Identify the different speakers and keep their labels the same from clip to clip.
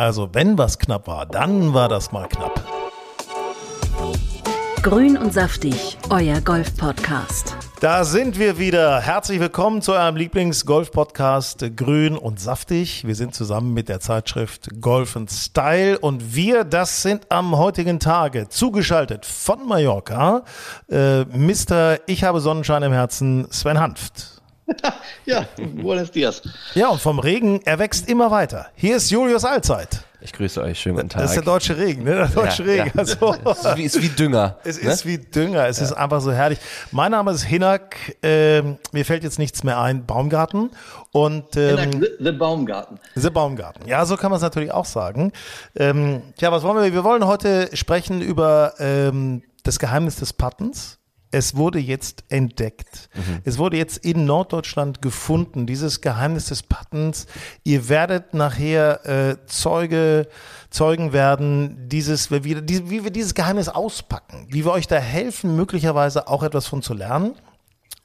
Speaker 1: Also, wenn was knapp war, dann war das mal knapp.
Speaker 2: Grün und saftig, euer Golf-Podcast.
Speaker 1: Da sind wir wieder. Herzlich willkommen zu eurem Lieblings-Golf-Podcast Grün und Saftig. Wir sind zusammen mit der Zeitschrift Golf Style und wir, das sind am heutigen Tage zugeschaltet von Mallorca. Äh, Mr. Ich habe Sonnenschein im Herzen, Sven Hanft.
Speaker 3: ja, buenos dias.
Speaker 1: Ja, und vom Regen, er wächst immer weiter. Hier ist Julius Allzeit.
Speaker 4: Ich grüße euch, schönen guten Tag.
Speaker 1: Das ist der deutsche Regen, ne? Der deutsche
Speaker 4: Ja,
Speaker 1: Regen.
Speaker 4: ja.
Speaker 1: Also,
Speaker 4: Es ist wie, ist wie Dünger.
Speaker 1: Es
Speaker 4: ne?
Speaker 1: ist wie Dünger, es ist einfach so herrlich. Mein Name ist Hinak, ähm, mir fällt jetzt nichts mehr ein, Baumgarten und ähm,
Speaker 3: the, the Baumgarten.
Speaker 1: The Baumgarten. Ja, so kann man es natürlich auch sagen. Ähm, tja, was wollen wir? Wir wollen heute sprechen über ähm, das Geheimnis des Puttens. Es wurde jetzt entdeckt. Es wurde jetzt in Norddeutschland gefunden, dieses Geheimnis des Puttens. Ihr werdet nachher äh, Zeuge, Zeugen werden, dieses, wie wie wir dieses Geheimnis auspacken, wie wir euch da helfen, möglicherweise auch etwas von zu lernen.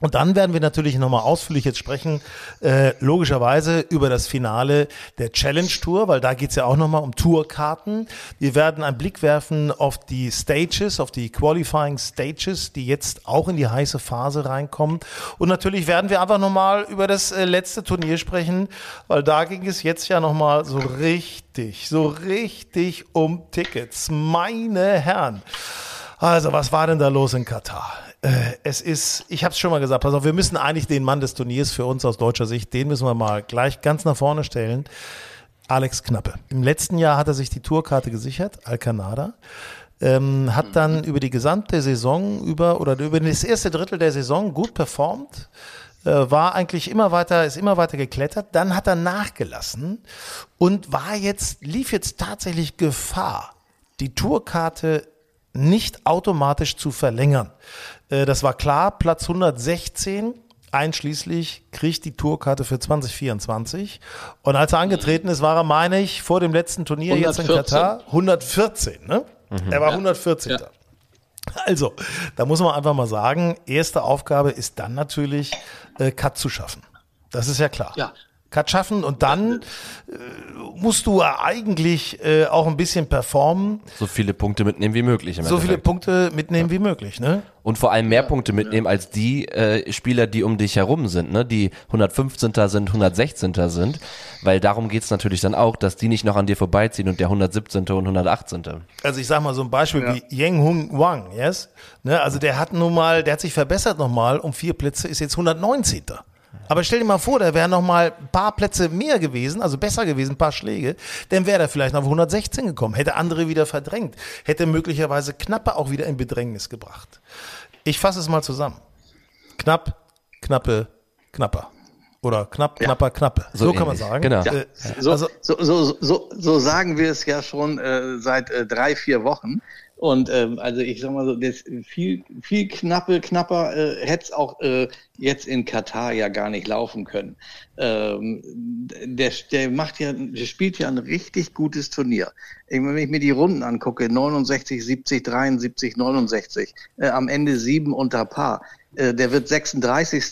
Speaker 1: Und dann werden wir natürlich nochmal ausführlich jetzt sprechen, äh, logischerweise über das Finale der Challenge Tour, weil da geht's ja auch nochmal um Tourkarten. Wir werden einen Blick werfen auf die Stages, auf die Qualifying Stages, die jetzt auch in die heiße Phase reinkommen. Und natürlich werden wir einfach nochmal über das äh, letzte Turnier sprechen, weil da ging es jetzt ja nochmal so richtig, so richtig um Tickets. Meine Herren. Also, was war denn da los in Katar? Äh, Es ist, ich habe es schon mal gesagt, pass auf, wir müssen eigentlich den Mann des Turniers für uns aus deutscher Sicht, den müssen wir mal gleich ganz nach vorne stellen. Alex Knappe. Im letzten Jahr hat er sich die Tourkarte gesichert, Alcanada. Ähm, hat dann über die gesamte Saison über oder über das erste Drittel der Saison gut performt, äh, war eigentlich immer weiter, ist immer weiter geklettert. Dann hat er nachgelassen und war jetzt, lief jetzt tatsächlich Gefahr, die Tourkarte nicht automatisch zu verlängern. Äh, Das war klar, Platz 116 einschließlich kriegt die Tourkarte für 2024. Und als er angetreten ist, war er, meine ich, vor dem letzten Turnier jetzt in
Speaker 3: 114.
Speaker 1: Katar 114. Ne? Er war 114.
Speaker 3: Ja.
Speaker 1: Also, da muss man einfach mal sagen, erste Aufgabe ist dann natürlich, äh, Cut zu schaffen. Das ist ja klar.
Speaker 3: Ja.
Speaker 1: Cut schaffen und dann äh, musst du eigentlich äh, auch ein bisschen performen,
Speaker 4: So viele Punkte mitnehmen wie möglich. Im
Speaker 1: so viele. Punkte mitnehmen wie möglich, ne?
Speaker 4: Und vor allem mehr Punkte mitnehmen als die äh, Spieler, die um dich herum sind, ne? die 115. sind, 116. sind. Weil darum geht's natürlich dann auch, dass die nicht noch an dir vorbeiziehen und der 117. und 118.
Speaker 1: Also ich sag mal so ein Beispiel wie Yang Hung Wang, yes? Ne, also der hat nun mal, der hat sich verbessert nochmal um vier Plätze, ist jetzt 119. Aber stell dir mal vor, der wäre noch mal ein paar Plätze mehr gewesen, also besser gewesen, ein paar Schläge, dann wäre er vielleicht noch auf 116 gekommen, hätte andere wieder verdrängt, hätte möglicherweise Knappe auch wieder in Bedrängnis gebracht. Ich fasse es mal zusammen. Knapp, knappe, knapper. Oder knapp, knapper, knappe. So,
Speaker 4: So
Speaker 1: kann man sagen.
Speaker 4: Genau.
Speaker 1: Äh,
Speaker 3: So,
Speaker 1: also,
Speaker 3: so, so, so, so sagen wir es ja schon äh, seit äh, drei, vier Wochen. Und ähm, also ich sag mal so, das viel, viel knappe, knapper äh, hätte es auch äh, jetzt in Katar ja gar nicht laufen können. Ähm, der, der macht ja, der spielt ja ein richtig gutes Turnier. Ich, wenn ich mir die Runden angucke, 69, 70, 73, 69, äh, am Ende sieben unter Paar. Äh, der wird 36.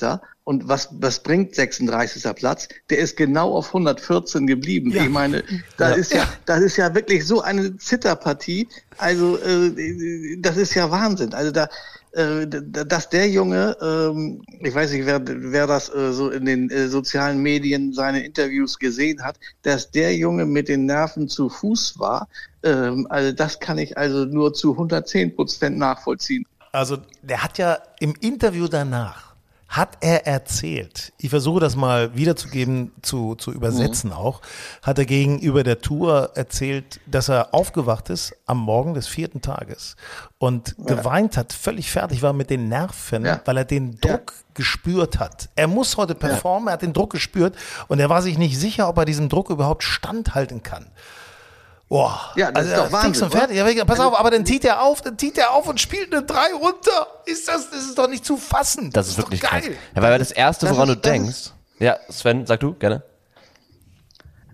Speaker 3: Und was, was bringt 36. Platz? Der ist genau auf 114 geblieben.
Speaker 1: Ja.
Speaker 3: Ich meine, da
Speaker 1: Ja.
Speaker 3: ist ja, das ist ja wirklich so eine Zitterpartie. Also, äh, das ist ja Wahnsinn. Also da, äh, dass der Junge, ähm, ich weiß nicht, wer, wer das äh, so in den äh, sozialen Medien seine Interviews gesehen hat, dass der Junge mit den Nerven zu Fuß war, ähm, also das kann ich also nur zu 110 Prozent nachvollziehen.
Speaker 1: Also der hat ja im Interview danach, hat er erzählt, ich versuche das mal wiederzugeben, zu, zu übersetzen
Speaker 3: Mhm.
Speaker 1: auch, hat er gegenüber der Tour erzählt, dass er aufgewacht ist am Morgen des vierten Tages und geweint hat, völlig fertig war mit den Nerven,
Speaker 3: Ja.
Speaker 1: weil er den
Speaker 3: Ja.
Speaker 1: Druck gespürt hat. Er muss heute performen, er hat den Druck gespürt und er war sich nicht sicher, ob er diesem Druck überhaupt standhalten kann. Boah,
Speaker 3: Ja, das ist doch
Speaker 1: fix
Speaker 3: Wahnsinn,
Speaker 1: und fertig. Ja, pass
Speaker 3: Also-
Speaker 1: auf, aber dann zieht er auf, dann zieht er auf und spielt eine 3 runter. Ist das, das ist doch nicht zu fassen.
Speaker 4: Das ist
Speaker 1: doch
Speaker 4: wirklich
Speaker 1: geil.
Speaker 4: krass. Ja, weil das erste,
Speaker 3: Das
Speaker 4: woran
Speaker 3: ist-
Speaker 4: du
Speaker 3: das
Speaker 4: denkst.
Speaker 3: ist-
Speaker 4: Ja, Sven, sag du, gerne.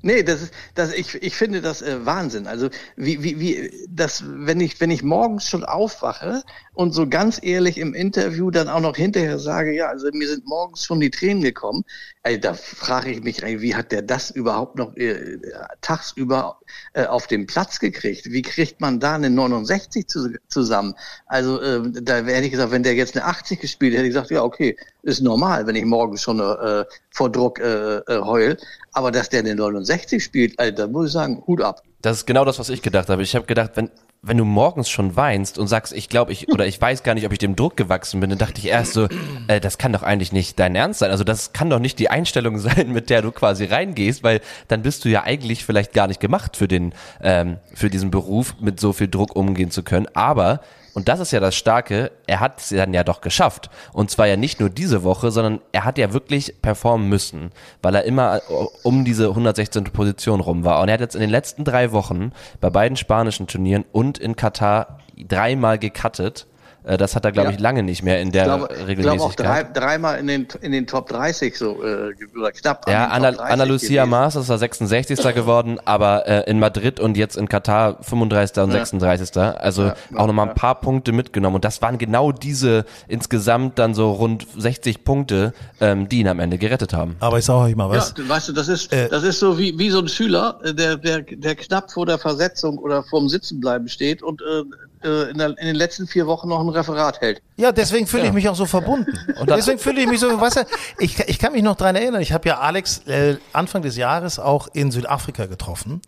Speaker 3: Nee, das ist, das, ich, ich finde das äh, Wahnsinn. Also wie, wie, wie, das, wenn ich, wenn ich morgens schon aufwache und so ganz ehrlich im Interview dann auch noch hinterher sage, ja, also mir sind morgens schon die Tränen gekommen, ey, da frage ich mich, ey, wie hat der das überhaupt noch äh, tagsüber äh, auf den Platz gekriegt? Wie kriegt man da eine 69 zu, zusammen? Also äh, da hätte ich gesagt, wenn der jetzt eine 80 gespielt hätte, ich gesagt, ja, okay, ist normal, wenn ich morgens schon äh, vor Druck äh, äh, heul. Aber dass der eine 69 spielt, Alter, muss ich sagen, Hut ab.
Speaker 4: Das ist genau das, was ich gedacht habe. Ich habe gedacht, wenn, wenn du morgens schon weinst und sagst, ich glaube, ich, oder ich weiß gar nicht, ob ich dem Druck gewachsen bin, dann dachte ich erst so, äh, das kann doch eigentlich nicht dein Ernst sein. Also das kann doch nicht die Einstellung sein, mit der du quasi reingehst, weil dann bist du ja eigentlich vielleicht gar nicht gemacht für den, ähm, für diesen Beruf, mit so viel Druck umgehen zu können. Aber und das ist ja das Starke, er hat es dann ja doch geschafft. Und zwar ja nicht nur diese Woche, sondern er hat ja wirklich performen müssen, weil er immer um diese 116. Position rum war. Und er hat jetzt in den letzten drei Wochen bei beiden spanischen Turnieren und in Katar dreimal gecuttet. Äh, Das hat er, glaube
Speaker 3: Ja.
Speaker 4: ich, lange nicht mehr in der
Speaker 3: Ich glaube, ich glaube auch
Speaker 4: Regelmäßigkeit.
Speaker 3: drei, dreimal in den, in den Top 30 so, äh, oder knapp
Speaker 4: Ja,
Speaker 3: 30
Speaker 4: Anna Lucia. Maas ist er 66. geworden, aber äh, in Madrid und jetzt in Katar 35. und 36. Also auch nochmal ein paar Punkte mitgenommen. Und das waren genau diese insgesamt dann so rund 60 Punkte, ähm, die ihn am Ende gerettet haben.
Speaker 1: Aber ich sage euch mal
Speaker 3: Ja,
Speaker 1: was.
Speaker 3: du- weißt du, das ist,
Speaker 1: Äh,
Speaker 3: das ist so wie, wie so ein Schüler, äh, der, der, der knapp vor der Versetzung oder vorm Sitzenbleiben steht und äh, äh, in, der, in den letzten vier Wochen noch ein Referat hält.
Speaker 1: Ja, deswegen fühle ich mich auch so verbunden. Und deswegen fühle ich mich so, weißt du, ich, ich kann mich noch dran erinnern, ich habe ja Alex äh, Anfang des Jahres auch in Südafrika getroffen.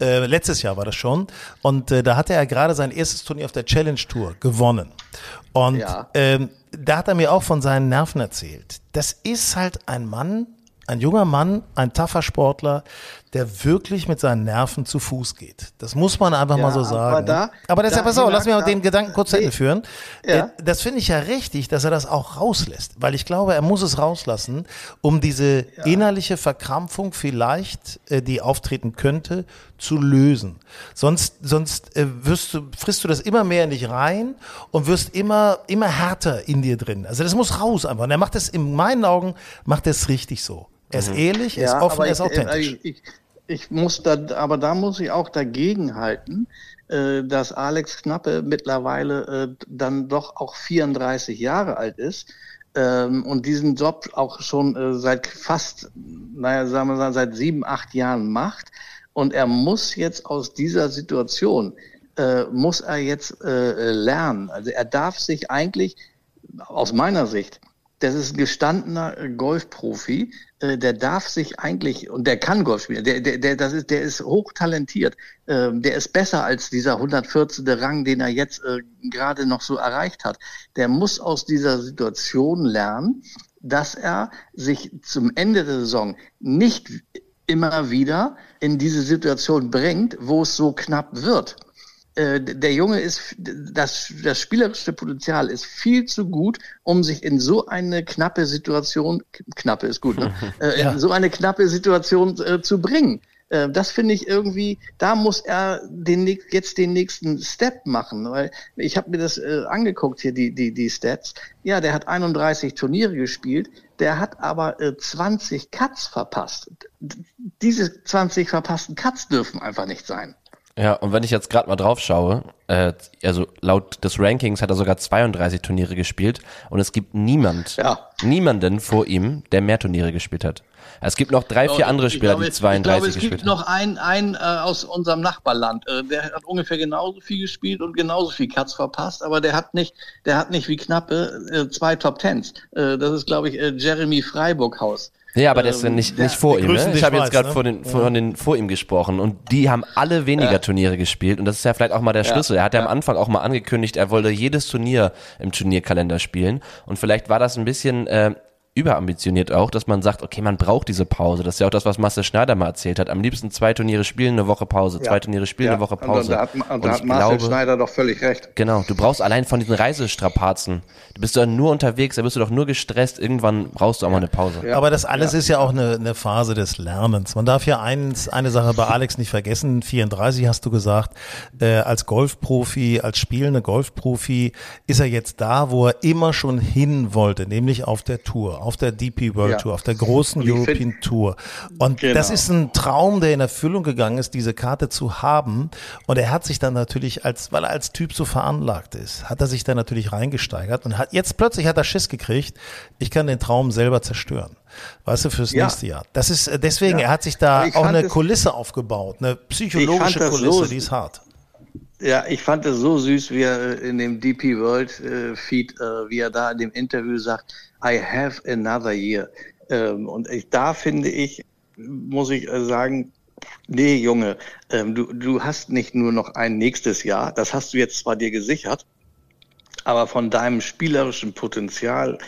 Speaker 1: Äh, letztes Jahr war das schon. Und äh, da hatte er gerade sein erstes Turnier auf der Challenge Tour gewonnen. Und
Speaker 3: Ja.
Speaker 1: ähm, da hat er mir auch von seinen Nerven erzählt. Das ist halt ein Mann, ein junger Mann, ein taffer Sportler, der wirklich mit seinen Nerven zu Fuß geht. Das muss man einfach
Speaker 3: Ja,
Speaker 1: mal so
Speaker 3: aber
Speaker 1: sagen.
Speaker 3: da-
Speaker 1: ne? aber das ist ja,
Speaker 3: da-
Speaker 1: pass auf, lass mich mal
Speaker 3: da-
Speaker 1: den Gedanken kurz zu Ende
Speaker 3: Nee.
Speaker 1: führen.
Speaker 3: Ja.
Speaker 1: Äh, das finde ich ja richtig, dass er das auch rauslässt, weil ich glaube, er muss es rauslassen, um diese innerliche Verkrampfung vielleicht, äh, die auftreten könnte, zu lösen. Sonst, sonst äh, wirst du, frisst du das immer mehr in dich rein und wirst immer, immer härter in dir drin. Also das muss raus einfach. Und er macht es in meinen Augen, macht es richtig so. Er ist ehrlich, er ist offen,
Speaker 3: aber
Speaker 1: er ist
Speaker 3: ich, äh,
Speaker 1: authentisch.
Speaker 3: Ich, ich, ich muss da, aber da muss ich auch dagegen halten, äh, dass Alex Knappe mittlerweile äh, dann doch auch 34 Jahre alt ist ähm, und diesen Job auch schon seit fast, naja, sagen wir mal, seit sieben, acht Jahren macht. Und er muss jetzt aus dieser Situation, muss er jetzt lernen. Also er darf sich eigentlich, aus meiner Sicht, das ist ein gestandener äh, Golfprofi, äh, der darf sich eigentlich, und der kann Golf spielen, der, der, der, das ist, der ist hochtalentiert, ähm, der ist besser als dieser 114. Rang, den er jetzt äh, gerade noch so erreicht hat. Der muss aus dieser Situation lernen, dass er sich zum Ende der Saison nicht immer wieder in diese Situation bringt, wo es so knapp wird äh, der Junge ist, das, das spielerische Potenzial ist viel zu gut, um sich in so eine knappe Situation, knappe ist gut, ne? äh, in so eine knappe Situation äh, zu bringen. Äh, das finde ich irgendwie, da muss er den, jetzt den nächsten Step machen, weil ich habe mir das äh, angeguckt hier, die, die, die Stats. Ja, der hat 31 Turniere gespielt, der hat aber äh, 20 Cuts verpasst. Diese 20 verpassten Cuts dürfen einfach nicht sein.
Speaker 4: Ja, und wenn ich jetzt gerade mal drauf schaue, äh, also laut des Rankings hat er sogar 32 Turniere gespielt und es gibt niemand,
Speaker 3: Ja.
Speaker 4: niemanden vor ihm, der mehr Turniere gespielt hat. Es gibt noch drei, vier andere
Speaker 3: Ich
Speaker 4: Spieler,
Speaker 3: glaube,
Speaker 4: die
Speaker 3: es-
Speaker 4: 32
Speaker 3: Ich glaube, es
Speaker 4: gespielt
Speaker 3: gibt
Speaker 4: haben.
Speaker 3: noch einen, einen äh, aus unserem Nachbarland. Äh, der hat ungefähr genauso viel gespielt und genauso viel Cuts verpasst, aber der hat nicht, der hat nicht wie knappe äh, zwei Top Tens. Äh, das ist, glaube ich, äh, Jeremy Freiburghaus.
Speaker 4: Ja, aber der ist ja
Speaker 3: Ähm,
Speaker 4: nicht, nicht vor ihm. Ne? Ich habe jetzt gerade
Speaker 1: ne?
Speaker 4: vor, den, von den vor ihm gesprochen und die haben alle weniger Turniere gespielt und das ist ja vielleicht auch mal der Schlüssel. Er hat ja am Anfang auch mal angekündigt, er wollte jedes Turnier im Turnierkalender spielen und vielleicht war das ein bisschen äh, überambitioniert auch, dass man sagt, okay, man braucht diese Pause. Das ist ja auch das, was Marcel Schneider mal erzählt hat. Am liebsten zwei Turniere spielen, eine Woche Pause, zwei Turniere spielen, eine Woche Pause.
Speaker 3: Und da hat, und da hat Marcel Schneider doch völlig recht.
Speaker 4: Genau, du brauchst allein von diesen Reisestrapazen, du bist doch nur unterwegs, da bist du doch nur gestresst, irgendwann brauchst du auch mal eine Pause.
Speaker 1: Ja. Aber das alles ist ja auch eine, eine Phase des Lernens. Man darf ja eins, eine Sache bei Alex nicht vergessen, 34 hast du gesagt, äh, als Golfprofi, als spielender Golfprofi ist er jetzt da, wo er immer schon hin wollte, nämlich auf der Tour, auf der DP World ja. Tour, auf der großen European find, Tour. Und genau. das ist ein Traum, der in Erfüllung gegangen ist, diese Karte zu haben. Und er hat sich dann natürlich als, weil er als Typ so veranlagt ist, hat er sich da natürlich reingesteigert und hat jetzt plötzlich hat er Schiss gekriegt. Ich kann den Traum selber zerstören. Weißt du, fürs ja. nächste Jahr. Das ist äh, deswegen, ja. er hat sich da auch eine Kulisse aufgebaut, eine psychologische Kulisse, so, die ist hart.
Speaker 3: Ja, ich fand es so süß, wie er in dem DP World äh, Feed, äh, wie er da in dem Interview sagt, I have another year. Ähm, und ich, da finde ich, muss ich äh, sagen, nee, Junge, ähm, du, du hast nicht nur noch ein nächstes Jahr, das hast du jetzt zwar dir gesichert, aber von deinem spielerischen Potenzial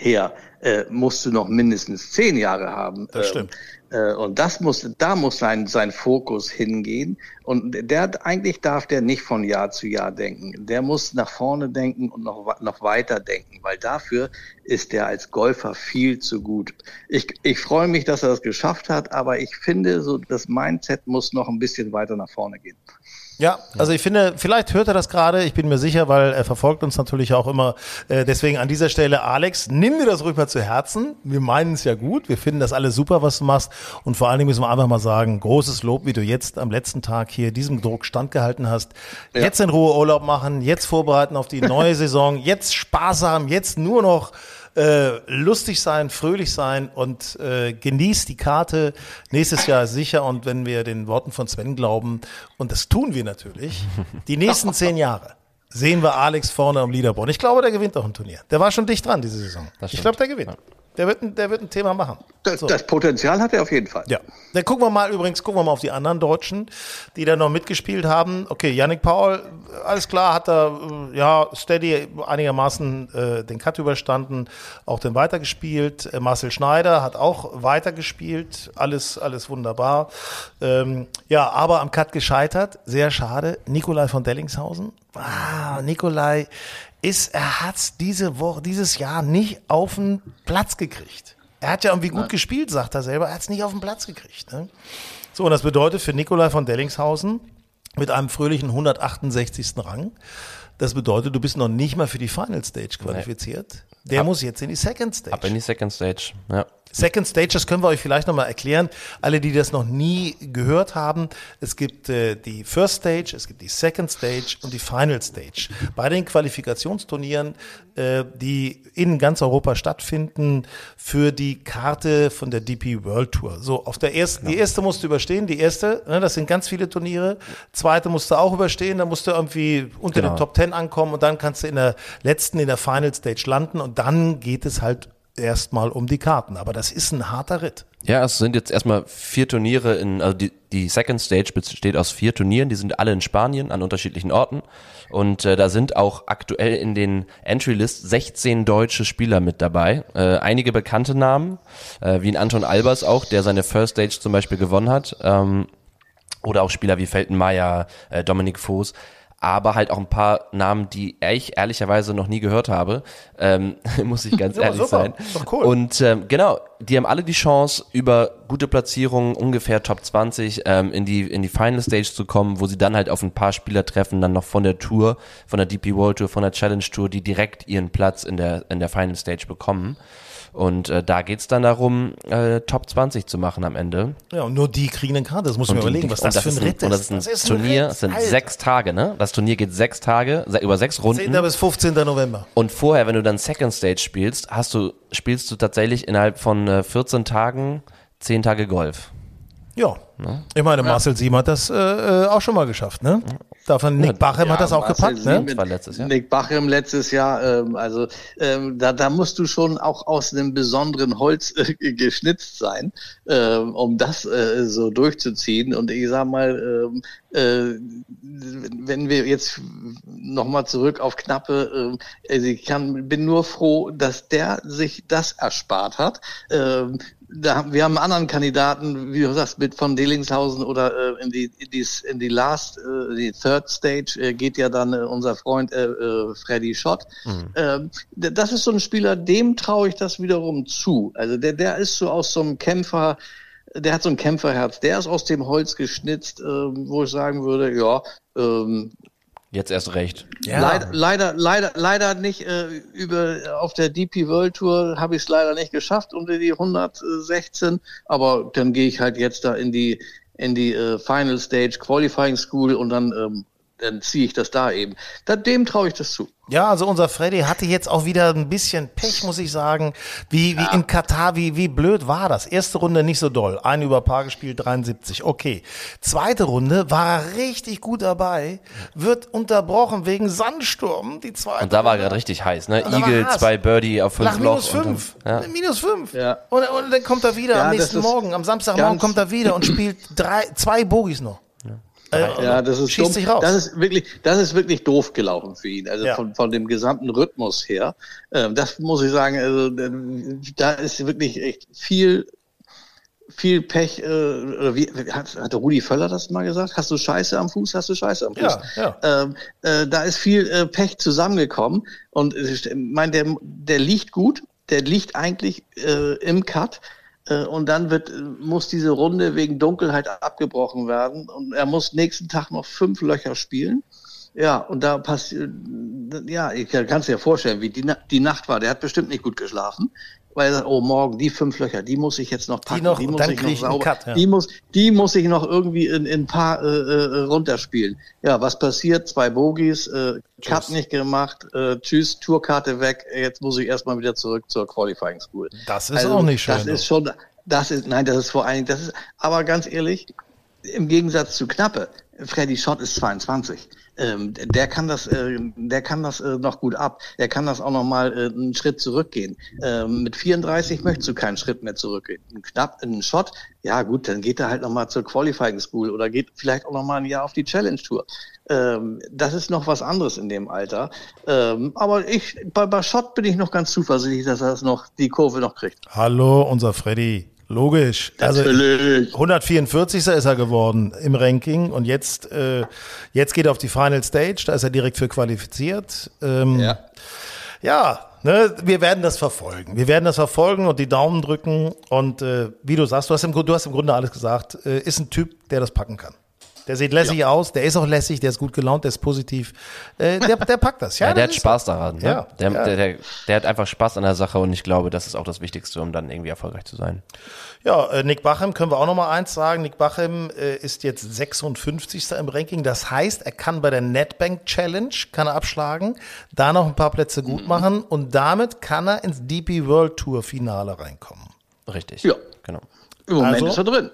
Speaker 3: her äh, musst du noch mindestens zehn Jahre haben.
Speaker 1: Das stimmt.
Speaker 3: Äh, und das muss, da muss sein, sein Fokus hingehen. Und der, eigentlich darf der nicht von Jahr zu Jahr denken. Der muss nach vorne denken und noch, noch weiter denken, weil dafür ist er als Golfer viel zu gut. Ich, ich freue mich, dass er das geschafft hat, aber ich finde, so das Mindset muss noch ein bisschen weiter nach vorne gehen.
Speaker 1: Ja, also ich finde, vielleicht hört er das gerade, ich bin mir sicher, weil er verfolgt uns natürlich auch immer. Äh, deswegen an dieser Stelle, Alex, nimm dir das ruhig mal zu Herzen. Wir meinen es ja gut, wir finden das alles super, was du machst. Und vor allen Dingen müssen wir einfach mal sagen, großes Lob, wie du jetzt am letzten Tag hier diesem Druck standgehalten hast. Ja. Jetzt in Ruhe Urlaub machen, jetzt vorbereiten auf die neue Saison, jetzt Spaß haben, jetzt nur noch äh, lustig sein, fröhlich sein und äh, genießt die Karte. Nächstes Jahr sicher und wenn wir den Worten von Sven glauben, und das tun wir natürlich, die nächsten zehn Jahre sehen wir Alex vorne am Leaderboard. Ich glaube, der gewinnt auch ein Turnier. Der war schon dicht dran diese Saison. Ich glaube, der gewinnt. Ja. Der wird, ein, der wird ein Thema machen.
Speaker 3: Das, so. das, Potenzial hat er auf jeden Fall.
Speaker 1: Ja. Dann gucken wir mal übrigens, gucken wir mal auf die anderen Deutschen, die da noch mitgespielt haben. Okay, Yannick Paul, alles klar, hat er äh, ja steady einigermaßen äh, den Cut überstanden, auch den weitergespielt. Äh, Marcel Schneider hat auch weitergespielt, alles alles wunderbar. Ähm, ja, aber am Cut gescheitert, sehr schade. Nikolai von Dellingshausen. Ah, Nikolai ist, er hat's diese Woche, dieses Jahr nicht auf den Platz gekriegt. Er hat ja irgendwie gut Nein. gespielt, sagt er selber, er hat's nicht auf den Platz gekriegt. Ne? So, und das bedeutet für Nikolai von Dellingshausen mit einem fröhlichen 168. Rang, das bedeutet, du bist noch nicht mal für die Final Stage qualifiziert. Nee. Der ab, muss jetzt in die Second Stage.
Speaker 4: Ab in die Second Stage, ja.
Speaker 1: Second Stage, das können wir euch vielleicht nochmal erklären. Alle, die das noch nie gehört haben, es gibt äh, die First Stage, es gibt die Second Stage und die Final Stage. Bei den Qualifikationsturnieren, äh, die in ganz Europa stattfinden, für die Karte von der DP World Tour. So, auf der ersten, genau. die erste musst du überstehen, die erste, ne, das sind ganz viele Turniere. Zweite musst du auch überstehen, dann musst du irgendwie unter genau. den Top Ten ankommen und dann kannst du in der letzten, in der Final Stage landen und dann geht es halt erstmal um die Karten. Aber das ist ein harter Ritt.
Speaker 4: Ja, es sind jetzt erstmal vier Turniere in, also die, die Second Stage besteht aus vier Turnieren, die sind alle in Spanien an unterschiedlichen Orten. Und äh, da sind auch aktuell in den Entry List 16 deutsche Spieler mit dabei. Äh, einige bekannte Namen, äh, wie ein Anton Albers auch, der seine First Stage zum Beispiel gewonnen hat. Ähm, oder auch Spieler wie Feltenmeier, äh, Dominik Voß aber halt auch ein paar Namen, die ich ehrlicherweise noch nie gehört habe, ähm, muss ich ganz ja, ehrlich super. sein. Doch cool. Und ähm, genau, die haben alle die Chance, über gute Platzierungen, ungefähr Top 20, ähm, in die in die Final Stage zu kommen, wo sie dann halt auf ein paar Spieler treffen, dann noch von der Tour, von der DP World Tour, von der Challenge Tour, die direkt ihren Platz in der in der Final Stage bekommen. Und äh, da geht's dann darum, äh, Top 20 zu machen am Ende.
Speaker 1: Ja, und nur die kriegen eine Karte. Das muss man überlegen, was das, das, für ein Ritt ist.
Speaker 4: Und das ist ein, das ist ein Turnier, es sind Alter. sechs Tage, ne? Das Turnier geht sechs Tage, über sechs Runden. 10.
Speaker 1: bis 15. November.
Speaker 4: Und vorher, wenn du dann Second Stage spielst, hast du, spielst du tatsächlich innerhalb von äh, 14 Tagen 10 Tage Golf.
Speaker 1: Ja. Ne? Ich meine, Marcel Sieben hat das äh, äh, auch schon mal geschafft, ne? Davon Nick Bachem ja, hat das auch Marcel gepackt, ne?
Speaker 3: Das war letztes Jahr. Nick Bachem letztes Jahr, ähm, also ähm, da, da musst du schon auch aus einem besonderen Holz äh, geschnitzt sein, ähm, um das äh, so durchzuziehen. Und ich sag mal, ähm, äh, wenn wir jetzt nochmal zurück auf Knappe. Äh, also ich kann, bin nur froh, dass der sich das erspart hat. Ähm, da, wir haben einen anderen Kandidaten, wie du sagst, mit von Delingshausen oder äh, in die in die in die Last, äh, die Third Stage äh, geht ja dann äh, unser Freund äh, äh, Freddy Schott. Mhm. Ähm, das ist so ein Spieler, dem traue ich das wiederum zu. Also der der ist so aus so einem Kämpfer, der hat so ein Kämpferherz. Der ist aus dem Holz geschnitzt, äh, wo ich sagen würde, ja, ähm,
Speaker 4: Jetzt erst recht.
Speaker 3: Ja. Leider, leider, leider, leider nicht äh, über auf der DP World Tour habe ich es leider nicht geschafft unter die 116, aber dann gehe ich halt jetzt da in die in die äh, Final Stage Qualifying School und dann ähm, dann ziehe ich das da eben. Da, dem traue ich das zu.
Speaker 1: Ja, also unser Freddy hatte jetzt auch wieder ein bisschen Pech, muss ich sagen. Wie, wie ja. in Katar, wie, wie blöd war das? Erste Runde nicht so doll. Ein über Paar gespielt, 73. Okay. Zweite Runde war er richtig gut dabei, wird unterbrochen wegen Sandsturm. Die zweite
Speaker 4: und da war er gerade richtig heiß, ne? Eagle, zwei Birdie auf fünf Nach
Speaker 1: minus Loch. Fünf. Dann, ja. Minus fünf. Ja. Und, und dann kommt er wieder ja, am nächsten Morgen, am Samstagmorgen kommt er wieder und spielt drei, zwei Bogies noch.
Speaker 3: Äh, ja, das ist dumm. Das ist wirklich, das ist wirklich doof gelaufen für ihn. Also ja. von, von dem gesamten Rhythmus her. Ähm, das muss ich sagen, also da ist wirklich echt viel, viel Pech. Äh, wie, hat, hat Rudi Völler das mal gesagt? Hast du Scheiße am Fuß? Hast du Scheiße am Fuß? Ja, ja. Ähm, äh, da ist viel äh, Pech zusammengekommen und ich meine, der, der liegt gut. Der liegt eigentlich äh, im Cut äh, und dann wird, muss diese Runde wegen Dunkelheit abgebrochen werden und er muss nächsten Tag noch fünf Löcher spielen. Ja, und da passiert, ja, ich kann es dir vorstellen, wie die, die Nacht war. Der hat bestimmt nicht gut geschlafen weil oh, morgen die fünf Löcher, die muss ich jetzt noch packen,
Speaker 1: die, noch,
Speaker 3: die muss
Speaker 1: ich noch sauber, Cut, ja.
Speaker 3: die muss, die muss ich noch irgendwie in, in ein paar äh, äh, runterspielen. Ja, was passiert? Zwei Bogies, äh, Cut nicht gemacht, äh, tschüss, Tourkarte weg, jetzt muss ich erstmal wieder zurück zur Qualifying School.
Speaker 1: Das ist also, auch nicht schön.
Speaker 3: Das ist schon, das ist, nein, das ist vor allen Dingen, das ist, aber ganz ehrlich, im Gegensatz zu Knappe, Freddy Schott ist 22 ähm, der kann das, äh, der kann das äh, noch gut ab. Der kann das auch noch mal äh, einen Schritt zurückgehen. Ähm, mit 34 möchtest du keinen Schritt mehr zurückgehen. Knapp einen Shot, ja gut, dann geht er halt noch mal zur Qualifying School oder geht vielleicht auch noch mal ein Jahr auf die Challenge Tour. Ähm, das ist noch was anderes in dem Alter. Ähm, aber ich, bei, bei Shot bin ich noch ganz zuversichtlich, dass er das noch die Kurve noch kriegt.
Speaker 1: Hallo, unser Freddy. Logisch. Also 144. ist er geworden im Ranking und jetzt, äh, jetzt geht er auf die Final Stage, da ist er direkt für qualifiziert. Ähm, ja. Ja, ne, wir werden das verfolgen. Wir werden das verfolgen und die Daumen drücken und äh, wie du sagst, du hast, im, du hast im Grunde alles gesagt, äh, ist ein Typ, der das packen kann. Der sieht lässig ja. aus, der ist auch lässig, der ist gut gelaunt, der ist positiv. Äh, der, der packt das,
Speaker 4: ja. ja
Speaker 1: der
Speaker 4: hat Spaß daran. Ne? Ja, der, ja. Der, der, der, hat einfach Spaß an der Sache und ich glaube, das ist auch das Wichtigste, um dann irgendwie erfolgreich zu sein.
Speaker 1: Ja, äh, Nick Bachem können wir auch noch mal eins sagen. Nick Bachem äh, ist jetzt 56. im Ranking. Das heißt, er kann bei der Netbank Challenge kann er abschlagen, da noch ein paar Plätze gut mhm. machen und damit kann er ins DP World Tour Finale reinkommen.
Speaker 4: Richtig. Ja, genau.
Speaker 3: Im Moment also, ist er drin.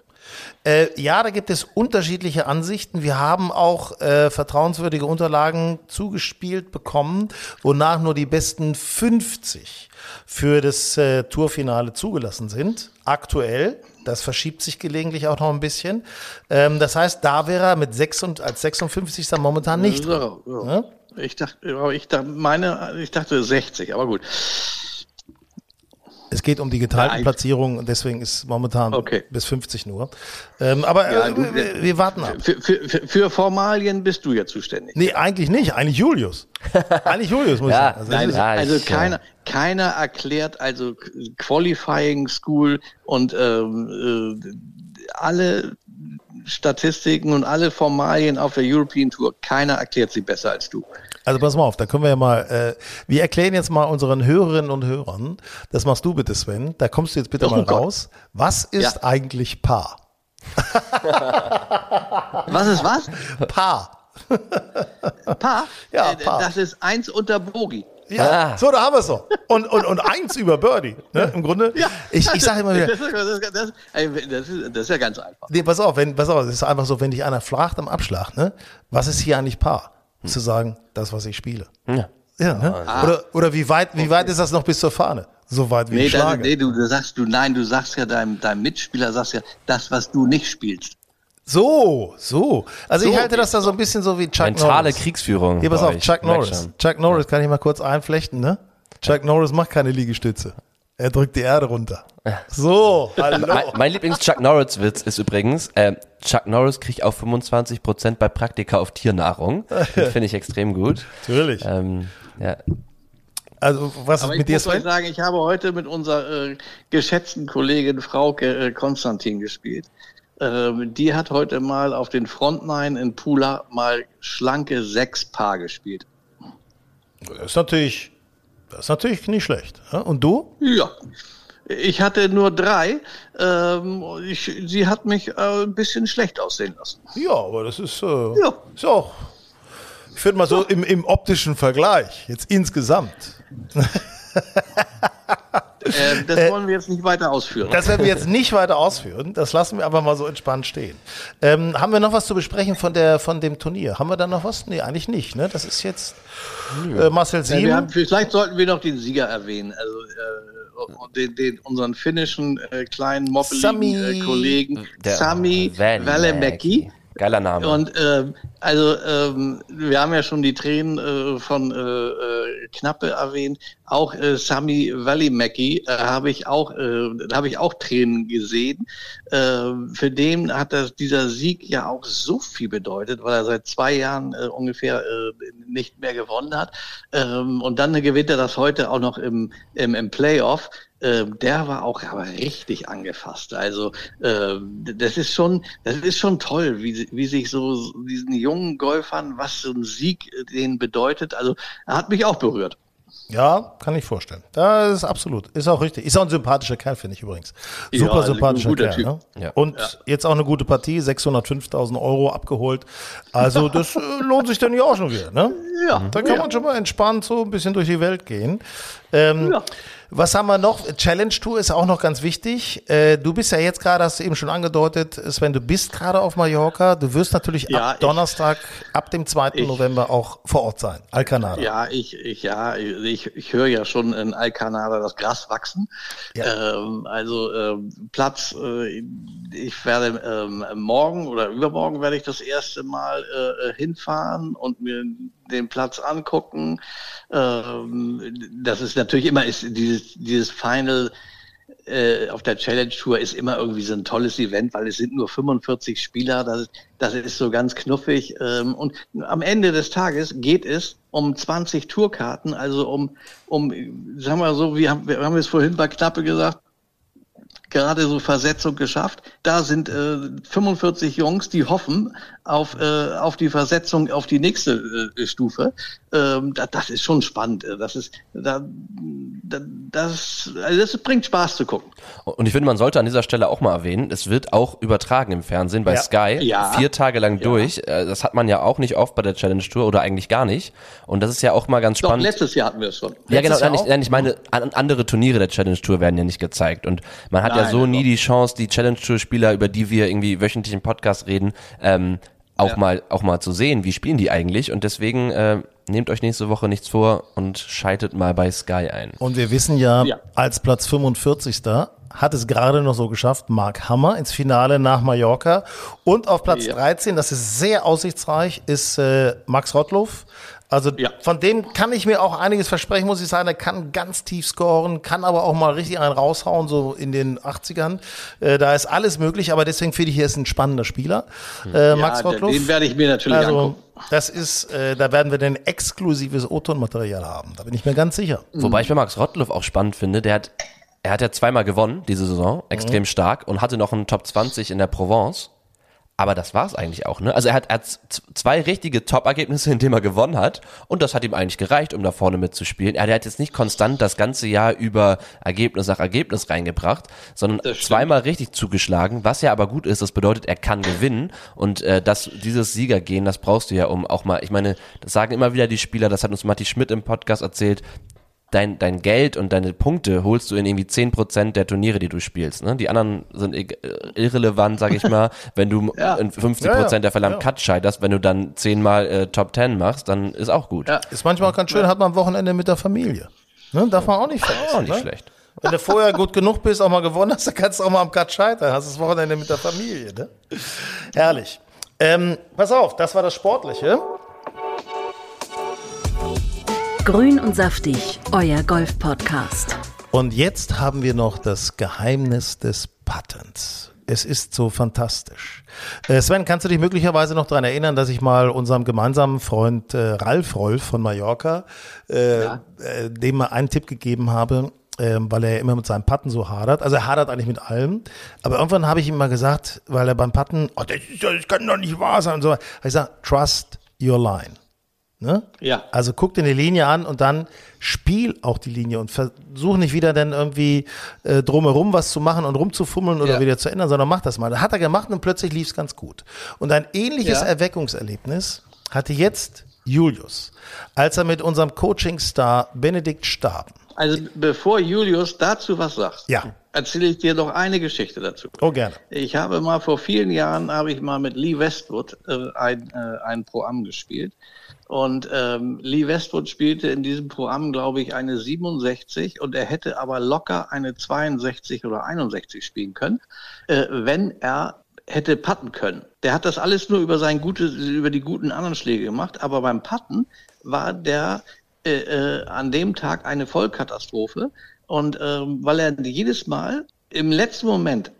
Speaker 1: Äh, ja, da gibt es unterschiedliche Ansichten. Wir haben auch äh, vertrauenswürdige Unterlagen zugespielt bekommen, wonach nur die besten 50 für das äh, Tourfinale zugelassen sind. Aktuell. Das verschiebt sich gelegentlich auch noch ein bisschen. Ähm, das heißt, da wäre er mit 6 und, als 56. momentan nicht. Ja, ja.
Speaker 3: Ich dachte, ich dachte, meine, ich dachte 60, aber gut.
Speaker 1: Es geht um die geteilten Platzierungen deswegen ist momentan okay. bis 50 nur. Ähm, aber ja, äh, wir, wir, warten ab.
Speaker 3: Für, für, für, Formalien bist du ja zuständig.
Speaker 1: Nee, eigentlich nicht. Eigentlich Julius. eigentlich Julius muss
Speaker 3: ja,
Speaker 1: ich sagen.
Speaker 3: Also, nein, ja, also keiner, keiner erklärt also Qualifying School und ähm, äh, alle Statistiken und alle Formalien auf der European Tour. Keiner erklärt sie besser als du.
Speaker 1: Also pass mal auf, da können wir ja mal, äh, wir erklären jetzt mal unseren Hörerinnen und Hörern, das machst du bitte, Sven, da kommst du jetzt bitte oh, mal Gott. raus. Was ist ja. eigentlich Paar?
Speaker 3: was ist was?
Speaker 1: Paar.
Speaker 3: Paar? Ja, äh, Paar. Das ist eins unter Bogi.
Speaker 1: Ja, ah. so, da haben wir es so. Und, und, und eins über Birdie, ne, im Grunde. Ja, ich, ich sage immer wieder. Das ist, das,
Speaker 3: das, das, ist, das ist ja ganz einfach.
Speaker 1: Nee, pass auf, wenn, pass auf, es ist einfach so, wenn dich einer fragt am Abschlag, ne, was ist hier eigentlich Paar? Hm. zu sagen, das, was ich spiele. Ja. Ja, ne? ah. oder, oder wie weit, wie weit ist das noch bis zur Fahne? So weit wie nee, ich schlage.
Speaker 3: nee, du, du sagst, du, nein, du sagst ja deinem, deinem Mitspieler, sagst ja, das, was du nicht spielst.
Speaker 1: So, so. Also ich halte das da so ein bisschen so wie Chuck
Speaker 4: Mentale
Speaker 1: Norris.
Speaker 4: Kriegsführung.
Speaker 1: Hier, pass auf. Chuck Norris. Chuck Norris kann ich mal kurz einflechten, ne? Chuck Norris macht keine Liegestütze. Er drückt die Erde runter. So, hallo.
Speaker 4: Mein, mein Lieblings-Chuck Norris-Witz ist übrigens, äh, Chuck Norris kriegt auch 25% bei Praktika auf Tiernahrung. Den finde ich extrem gut.
Speaker 1: Natürlich.
Speaker 4: Ähm, ja.
Speaker 1: Also, was
Speaker 3: Aber
Speaker 1: ist
Speaker 3: ich
Speaker 1: mit dir,
Speaker 3: muss euch
Speaker 1: Sven?
Speaker 3: sagen, ich habe heute mit unserer äh, geschätzten Kollegin Frauke äh, Konstantin gespielt. Ähm, die hat heute mal auf den Frontline in Pula mal schlanke sechs Paar gespielt.
Speaker 1: Das ist natürlich, das ist natürlich nicht schlecht. Und du?
Speaker 3: Ja. Ich hatte nur drei. Ähm, ich, sie hat mich äh, ein bisschen schlecht aussehen lassen.
Speaker 1: Ja, aber das ist, äh,
Speaker 3: Ja.
Speaker 1: ist auch, ich finde mal so im, im optischen Vergleich, jetzt insgesamt.
Speaker 3: Äh, das wollen wir jetzt nicht weiter ausführen.
Speaker 1: Das werden wir jetzt nicht weiter ausführen. Das lassen wir einfach mal so entspannt stehen. Ähm, haben wir noch was zu besprechen von, der, von dem Turnier? Haben wir da noch was? Nee, eigentlich nicht. Ne? Das ist jetzt äh, Marcel
Speaker 3: Ja,
Speaker 1: Sieben.
Speaker 3: wir haben, vielleicht sollten wir noch den Sieger erwähnen. Also äh, den, den, unseren finnischen äh, kleinen moppeligen
Speaker 1: Sami.
Speaker 3: äh, Kollegen Sami
Speaker 4: Välimäki. Geiler Name.
Speaker 3: Und ähm, also ähm, wir haben ja schon die Tränen äh, von äh, äh, Knappe erwähnt. Auch äh, Sami Välimäki äh, habe ich auch äh, habe ich auch Tränen gesehen. Äh, für den hat das, dieser Sieg ja auch so viel bedeutet, weil er seit zwei Jahren äh, ungefähr äh, nicht mehr gewonnen hat. Ähm, und dann gewinnt er das heute auch noch im, im, im Playoff. Ähm, der war auch aber richtig angefasst. Also ähm, das ist schon, das ist schon toll, wie, wie sich so diesen jungen Golfern, was so ein Sieg äh, denen bedeutet. Also er hat mich auch berührt.
Speaker 1: Ja, kann ich vorstellen. Das ist absolut. Ist auch richtig. Ist auch ein sympathischer Kerl, finde ich übrigens.
Speaker 3: Ja,
Speaker 1: Super
Speaker 3: also ein
Speaker 1: sympathischer
Speaker 3: guter
Speaker 1: Kerl.
Speaker 3: Typ.
Speaker 1: Ne?
Speaker 4: Ja.
Speaker 1: Und jetzt auch eine gute Partie, 605.000 Euro abgeholt. Also das äh, lohnt sich dann ja auch schon wieder. Ne?
Speaker 3: Ja.
Speaker 1: Da kann man schon mal entspannt so ein bisschen durch die Welt gehen. Ähm,
Speaker 3: Ja.
Speaker 1: Was haben wir noch? Challenge Tour ist auch noch ganz wichtig. Äh, du bist ja jetzt gerade, hast du eben schon angedeutet, Sven, du bist gerade auf Mallorca. Du wirst natürlich
Speaker 3: Ja,
Speaker 1: ab
Speaker 3: ich-
Speaker 1: Donnerstag, ab dem 2.
Speaker 3: Ich-
Speaker 1: November auch vor Ort sein. Alcanada.
Speaker 3: Ja, ich, ich, ja, ich, ich höre ja schon in Alcanada das Gras wachsen. Ähm, also ähm, Platz, äh, ich werde ähm, morgen oder übermorgen werde ich das erste Mal äh, hinfahren und mir den Platz angucken. Ähm, das ist natürlich immer ist dieses, dieses Final äh, auf der Challenge Tour ist immer irgendwie so ein tolles Event, weil es sind nur 45 Spieler, das, das ist so ganz knuffig. Ähm, und am Ende des Tages geht es um 20 Tourkarten, also um, um sagen wir so, wir haben, wir haben es vorhin bei Knappe gesagt, gerade so Versetzung geschafft. Da sind äh, 45 Jungs, die hoffen auf, äh, auf die Versetzung auf die nächste äh, Stufe. Ähm, da, das ist schon spannend. Das ist, da, das, also das bringt Spaß zu gucken.
Speaker 4: Und ich finde, man sollte an dieser Stelle auch mal erwähnen, es wird auch übertragen im Fernsehen bei
Speaker 1: Ja.
Speaker 4: Sky.
Speaker 3: Ja.
Speaker 4: Vier Tage lang durch. Äh, Das hat man ja auch nicht oft bei der Challenge Tour oder eigentlich gar nicht. Und das ist ja auch mal ganz
Speaker 3: Doch,
Speaker 4: spannend.
Speaker 3: letztes Jahr hatten wir es schon.
Speaker 4: Ja, genau.
Speaker 1: Letztes
Speaker 4: Nein, ich, nein, ich meine, an, andere Turniere der Challenge Tour werden ja nicht gezeigt. Und man hat ja
Speaker 3: Nein,
Speaker 4: so
Speaker 3: also-
Speaker 4: nie die Chance, die Challenge Tour Spieler, über die wir irgendwie wöchentlich im Podcast reden, ähm, auch mal, auch mal zu sehen, wie spielen die eigentlich. Und deswegen, äh, nehmt euch nächste Woche nichts vor und schaltet mal bei Sky ein.
Speaker 1: Und wir wissen ja,
Speaker 3: Ja.
Speaker 1: als Platz 45. hat es gerade noch so geschafft, Mark Hammer ins Finale nach Mallorca. Und auf Platz
Speaker 3: Ja.
Speaker 1: 13, das ist sehr aussichtsreich, ist äh, Max Rottluff. Also
Speaker 3: Ja.
Speaker 1: von dem kann ich mir auch einiges versprechen, muss ich sagen. Er kann ganz tief scoren, kann aber auch mal richtig einen raushauen, so in den 80ern. Äh, da ist alles möglich, aber deswegen finde ich, er ist ein spannender Spieler. Äh, Max
Speaker 3: ja,
Speaker 1: Rottluff.
Speaker 3: den werde ich mir natürlich
Speaker 1: Also,
Speaker 3: angucken.
Speaker 1: das ist, äh, da werden wir dann exklusives O-Ton-Material haben. Da bin ich mir ganz sicher.
Speaker 4: Wobei ich bei Max Rottluff auch spannend finde, der hat, er hat ja zweimal gewonnen diese Saison, extrem stark und hatte noch einen Top 20 in der Provence. Aber das war's eigentlich auch, ne? Also er hat, er hat zwei richtige Top-Ergebnisse, in denen er gewonnen hat. Und das hat ihm eigentlich gereicht, um da vorne mitzuspielen. Er hat jetzt nicht konstant das ganze Jahr über Ergebnis nach Ergebnis reingebracht, sondern zweimal richtig zugeschlagen. Was ja aber gut ist, das bedeutet, er kann gewinnen. Und äh, das, dieses Siegergehen, das brauchst du ja, um auch mal, ich meine, das sagen immer wieder die Spieler, das hat uns Matti Schmidt im Podcast erzählt, dein, dein Geld und deine Punkte holst du in irgendwie 10% der Turniere, die du spielst. Ne? Die anderen sind äh, irrelevant, sag ich mal. Wenn du
Speaker 3: Ja.
Speaker 4: in 50%
Speaker 1: Ja, ja.
Speaker 4: der Fälle am
Speaker 1: Ja.
Speaker 4: Cut scheiterst, wenn du dann zehnmal äh, Top 10 machst, dann ist auch gut.
Speaker 3: Ja.
Speaker 1: Ist manchmal auch ganz schön, hat man am Wochenende mit der Familie. Ne? Darf man auch nicht vergessen.
Speaker 4: Auch nicht
Speaker 1: ne?
Speaker 4: schlecht.
Speaker 1: Wenn du vorher gut genug bist, auch mal gewonnen hast, dann kannst du auch mal am Cut scheitern. Hast das Wochenende mit der Familie, ne? Herrlich. Ähm, pass auf, das war das Sportliche.
Speaker 2: Grün und saftig, euer Golf-Podcast.
Speaker 1: Und jetzt haben wir noch das Geheimnis des Puttens. Es ist so fantastisch. Äh, Sven, kannst du dich möglicherweise noch daran erinnern, dass ich mal unserem gemeinsamen Freund äh, Ralf Rolf von Mallorca, äh, äh, dem mal einen Tipp gegeben habe, ähm, weil er immer mit seinem Putten so hadert. Also er hadert eigentlich mit allem. Aber irgendwann habe ich ihm mal gesagt, weil er beim Putten, oh, das, ist, das kann doch nicht wahr sein und so. Habe ich gesagt, trust your line. Ne?
Speaker 3: Ja.
Speaker 1: Also guck dir die Linie an und dann spiel auch die Linie und versuch nicht wieder dann irgendwie äh, drumherum was zu machen und rumzufummeln oder
Speaker 3: Ja.
Speaker 1: wieder zu ändern, sondern mach das mal. Das hat er gemacht und plötzlich lief es ganz gut. Und ein ähnliches
Speaker 3: Ja.
Speaker 1: Erweckungserlebnis hatte jetzt Julius, als er mit unserem Coaching-Star Benedikt Staben.
Speaker 3: Also bevor Julius dazu was sagt,
Speaker 1: Ja.
Speaker 3: erzähle ich dir noch eine Geschichte dazu.
Speaker 1: Oh, gerne.
Speaker 3: Ich habe mal vor vielen Jahren habe ich mal mit Lee Westwood äh, ein, äh, ein Pro-Am gespielt. Und ähm, Lee Westwood spielte in diesem Pro-Am, glaube ich, eine 67 und er hätte aber locker eine 62 oder 61 spielen können, äh, wenn er hätte putten können. Der hat das alles nur über sein gute, über die guten anderen Schläge gemacht, aber beim Putten war der äh, äh, an dem Tag eine Vollkatastrophe. Und ähm, weil er jedes Mal im letzten Moment,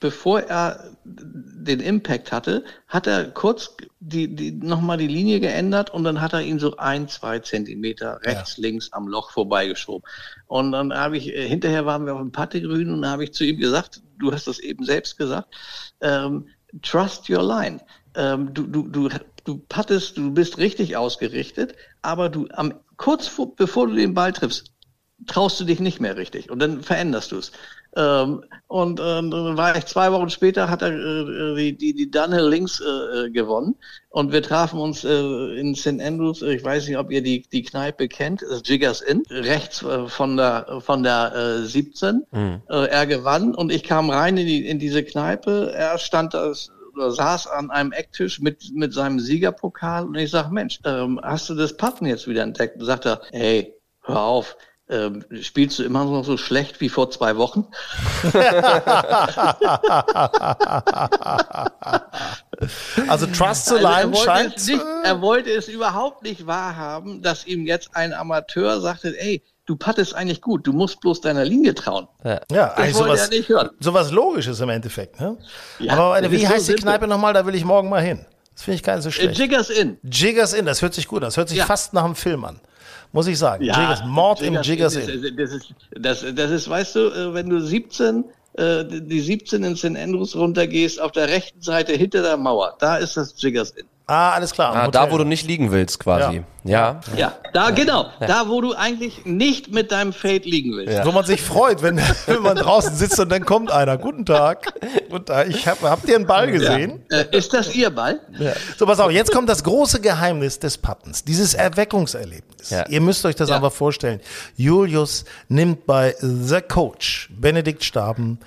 Speaker 3: bevor er den Impact hatte, hat er kurz die, die, nochmal die Linie geändert und dann hat er ihn so ein, zwei Zentimeter rechts, links am Loch vorbeigeschoben. Und dann habe ich, äh, hinterher waren wir auf dem Pattegrün und dann habe ich zu ihm gesagt, du hast das eben selbst gesagt, ähm, trust your line. Ähm, du, du, du, du pattest, du bist richtig ausgerichtet, aber du am kurz vor, bevor du den Ball triffst, traust du dich nicht mehr richtig und dann veränderst du es. Ähm, und äh, dann war ich zwei Wochen später, hat er äh, die, die, die Dunhill Links äh, äh, gewonnen. Und wir trafen uns äh, in St. Andrews, ich weiß nicht, ob ihr die, die Kneipe kennt, das Jiggers Inn, rechts äh, von der, von der äh, 17. Äh, er gewann und ich kam rein in, die, in diese Kneipe, er stand da oder saß an einem Ecktisch mit, mit seinem Siegerpokal. Und ich sag, Mensch, ähm, hast du das Putten jetzt wieder entdeckt? Und sagt er, hey, hör auf, ähm, spielst du immer noch so schlecht wie vor zwei Wochen?
Speaker 1: Also Trust the
Speaker 3: Also
Speaker 1: Line
Speaker 3: wollte
Speaker 1: scheint.
Speaker 3: nicht, er wollte es überhaupt nicht wahrhaben, dass ihm jetzt ein Amateur sagte, ey, du pattest eigentlich gut, du musst bloß deiner Linie trauen.
Speaker 1: Ja,
Speaker 3: Das
Speaker 1: eigentlich
Speaker 3: wollte
Speaker 1: sowas,
Speaker 3: er nicht hören.
Speaker 1: sowas Logisches im Endeffekt. Ne?
Speaker 3: Ja,
Speaker 1: Aber
Speaker 3: das
Speaker 1: wie
Speaker 3: ist so
Speaker 1: heißt die
Speaker 3: simpel.
Speaker 1: Kneipe nochmal? Da will ich morgen mal hin. Das finde ich gar nicht so
Speaker 3: Äh,
Speaker 1: schlecht.
Speaker 3: Jiggers in.
Speaker 1: Jiggers Inn, das hört sich gut an. Das hört sich
Speaker 3: Ja.
Speaker 1: fast nach einem Film an. Muss ich sagen. Jiggers, Mord im Jiggers Inn.
Speaker 3: Das ist, das, das ist, weißt du, äh, wenn du 17, äh, die 17 in St. Andrews runtergehst, auf der rechten Seite hinter der Mauer, da ist das Jiggers Inn.
Speaker 1: Ah, alles klar.
Speaker 4: Ah, da, wo du nicht liegen willst, quasi. Ja.
Speaker 3: Ja, da, genau, da, wo du eigentlich nicht mit deinem Fade liegen willst.
Speaker 1: Wo man sich freut, wenn, wenn man draußen sitzt und dann kommt einer. Guten Tag. Guten Tag. Ich hab, habt ihr einen Ball gesehen?
Speaker 3: Äh, ist das Ihr Ball?
Speaker 1: So, pass auf, jetzt kommt das große Geheimnis des Puttens, dieses Erweckungserlebnis.
Speaker 4: Ja.
Speaker 1: Ihr müsst euch das
Speaker 3: Ja.
Speaker 1: einfach vorstellen. Julius nimmt bei The Coach, Benedikt Staben,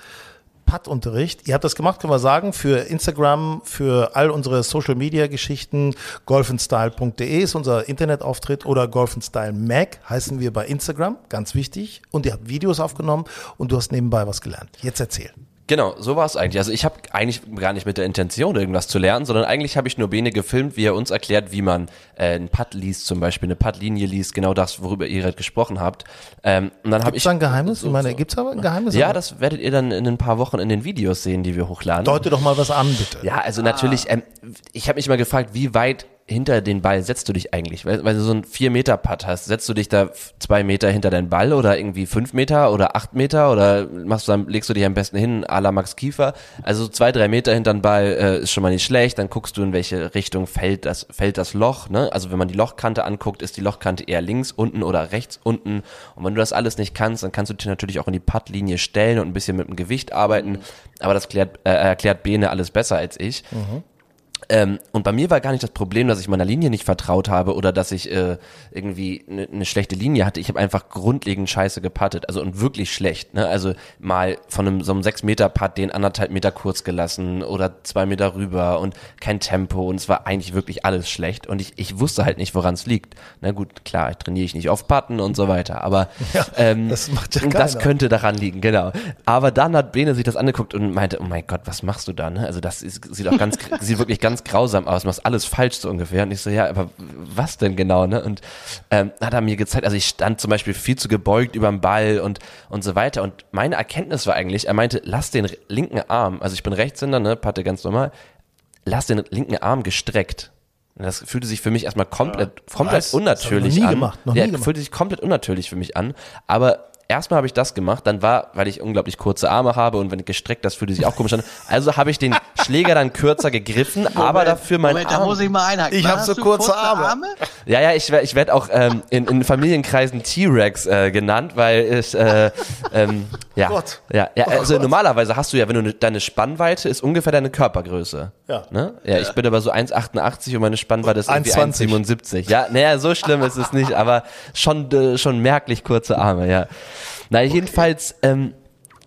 Speaker 1: Puttunterricht. Ihr habt das gemacht, können wir sagen, für Instagram, für all unsere Social Media Geschichten. golfenstyle.de ist unser Internetauftritt oder golfenstyle Mac heißen wir bei Instagram, ganz wichtig. Und ihr habt Videos aufgenommen und du hast nebenbei was gelernt. Jetzt erzähl.
Speaker 4: Genau, so war es eigentlich. Also ich habe eigentlich gar nicht mit der Intention, irgendwas zu lernen, sondern eigentlich habe ich nur Bene gefilmt, wie er uns erklärt, wie man äh, einen Putt liest, zum Beispiel eine Puttlinie liest, genau das, worüber ihr gerade gesprochen habt. Ähm, und dann habe
Speaker 1: Gibt's
Speaker 4: ich
Speaker 1: da ein Geheimnis? Ich meine, gibt's aber ein Geheimnis?
Speaker 4: ja, das werdet ihr dann in ein paar Wochen in den Videos sehen, die wir hochladen.
Speaker 1: Deute doch mal was an, bitte.
Speaker 4: Ja, also natürlich, ähm, ich habe mich mal gefragt, wie weit hinter den Ball setzt du dich eigentlich? Weil, weil du so einen 4-Meter-Putt hast, setzt du dich da zwei Meter hinter deinen Ball oder irgendwie fünf Meter oder acht Meter oder machst du dann, legst du dich am besten hin, à la Max Kiefer? Also so zwei, drei Meter hinter den Ball äh, ist schon mal nicht schlecht, dann guckst du, in welche Richtung fällt das, fällt das Loch, ne? Also wenn man die Lochkante anguckt, ist die Lochkante eher links unten oder rechts unten. Und wenn du das alles nicht kannst, dann kannst du dich natürlich auch in die Puttlinie stellen und ein bisschen mit dem Gewicht arbeiten. Aber das klärt, äh, erklärt Bene alles besser als ich. Ähm, und bei mir war gar nicht das Problem, dass ich meiner Linie nicht vertraut habe oder dass ich äh, irgendwie eine ne schlechte Linie hatte. Ich habe einfach grundlegend scheiße gepattet, also und wirklich schlecht. Ne? Also mal von einem so einem 6 Meter Putt den anderthalb Meter kurz gelassen oder zwei Meter rüber und kein Tempo und es war eigentlich wirklich alles schlecht und ich, ich wusste halt nicht, woran es liegt. Na gut, klar, trainiere ich nicht auf Putten und so weiter, aber
Speaker 1: Ja,
Speaker 4: ähm,
Speaker 1: das macht ja
Speaker 4: das könnte daran liegen, genau. Aber dann hat Bene sich das angeguckt und meinte, oh mein Gott, was machst du da? Ne? Also das ist, sieht auch ganz, sieht wirklich ganz grausam aus, machst alles falsch so ungefähr. Und ich so, ja, aber was denn genau? Ne? Und ähm, hat er mir gezeigt, also ich stand zum Beispiel viel zu gebeugt über dem Ball und und so weiter. Und meine Erkenntnis war eigentlich, er meinte, lass den linken Arm, also ich bin Rechtshänder, ne, Patte ganz normal, lass den linken Arm gestreckt. Und das fühlte sich für mich erstmal komplett, komplett
Speaker 1: Was? Das hab ich noch
Speaker 4: unnatürlich
Speaker 1: nie
Speaker 4: an.
Speaker 1: gemacht, noch
Speaker 4: ja,
Speaker 1: nie gemacht.
Speaker 4: fühlte sich komplett unnatürlich für mich an. Aber erstmal habe ich das gemacht, dann war, weil ich unglaublich kurze Arme habe und wenn ich gestreckt, das fühlte sich auch komisch an. Also habe ich den Schläger dann kürzer gegriffen, aber dafür mein
Speaker 3: Moment, da
Speaker 4: Arm.
Speaker 3: muss ich mal einhaken.
Speaker 1: Ich
Speaker 3: Wann
Speaker 1: hab
Speaker 3: hast
Speaker 1: so
Speaker 3: du
Speaker 1: kurze Arme.
Speaker 4: Ja, ja, ich werde ich werd auch ähm, in, in Familienkreisen T-Rex äh, genannt, weil ich, äh, ähm, ja,
Speaker 1: Gott.
Speaker 4: ja, ja,
Speaker 1: Oh
Speaker 4: also
Speaker 1: Gott.
Speaker 4: normalerweise hast du ja, wenn du ne, deine Spannweite ist ungefähr deine Körpergröße.
Speaker 1: Ja.
Speaker 4: Ne? Ja, ich bin aber so 1,88 und meine Spannweite ist irgendwie
Speaker 1: 1,20.
Speaker 4: 1,77. Ja, naja, so schlimm ist es nicht, aber schon, äh, schon merklich kurze Arme, ja. Na, jedenfalls, ähm,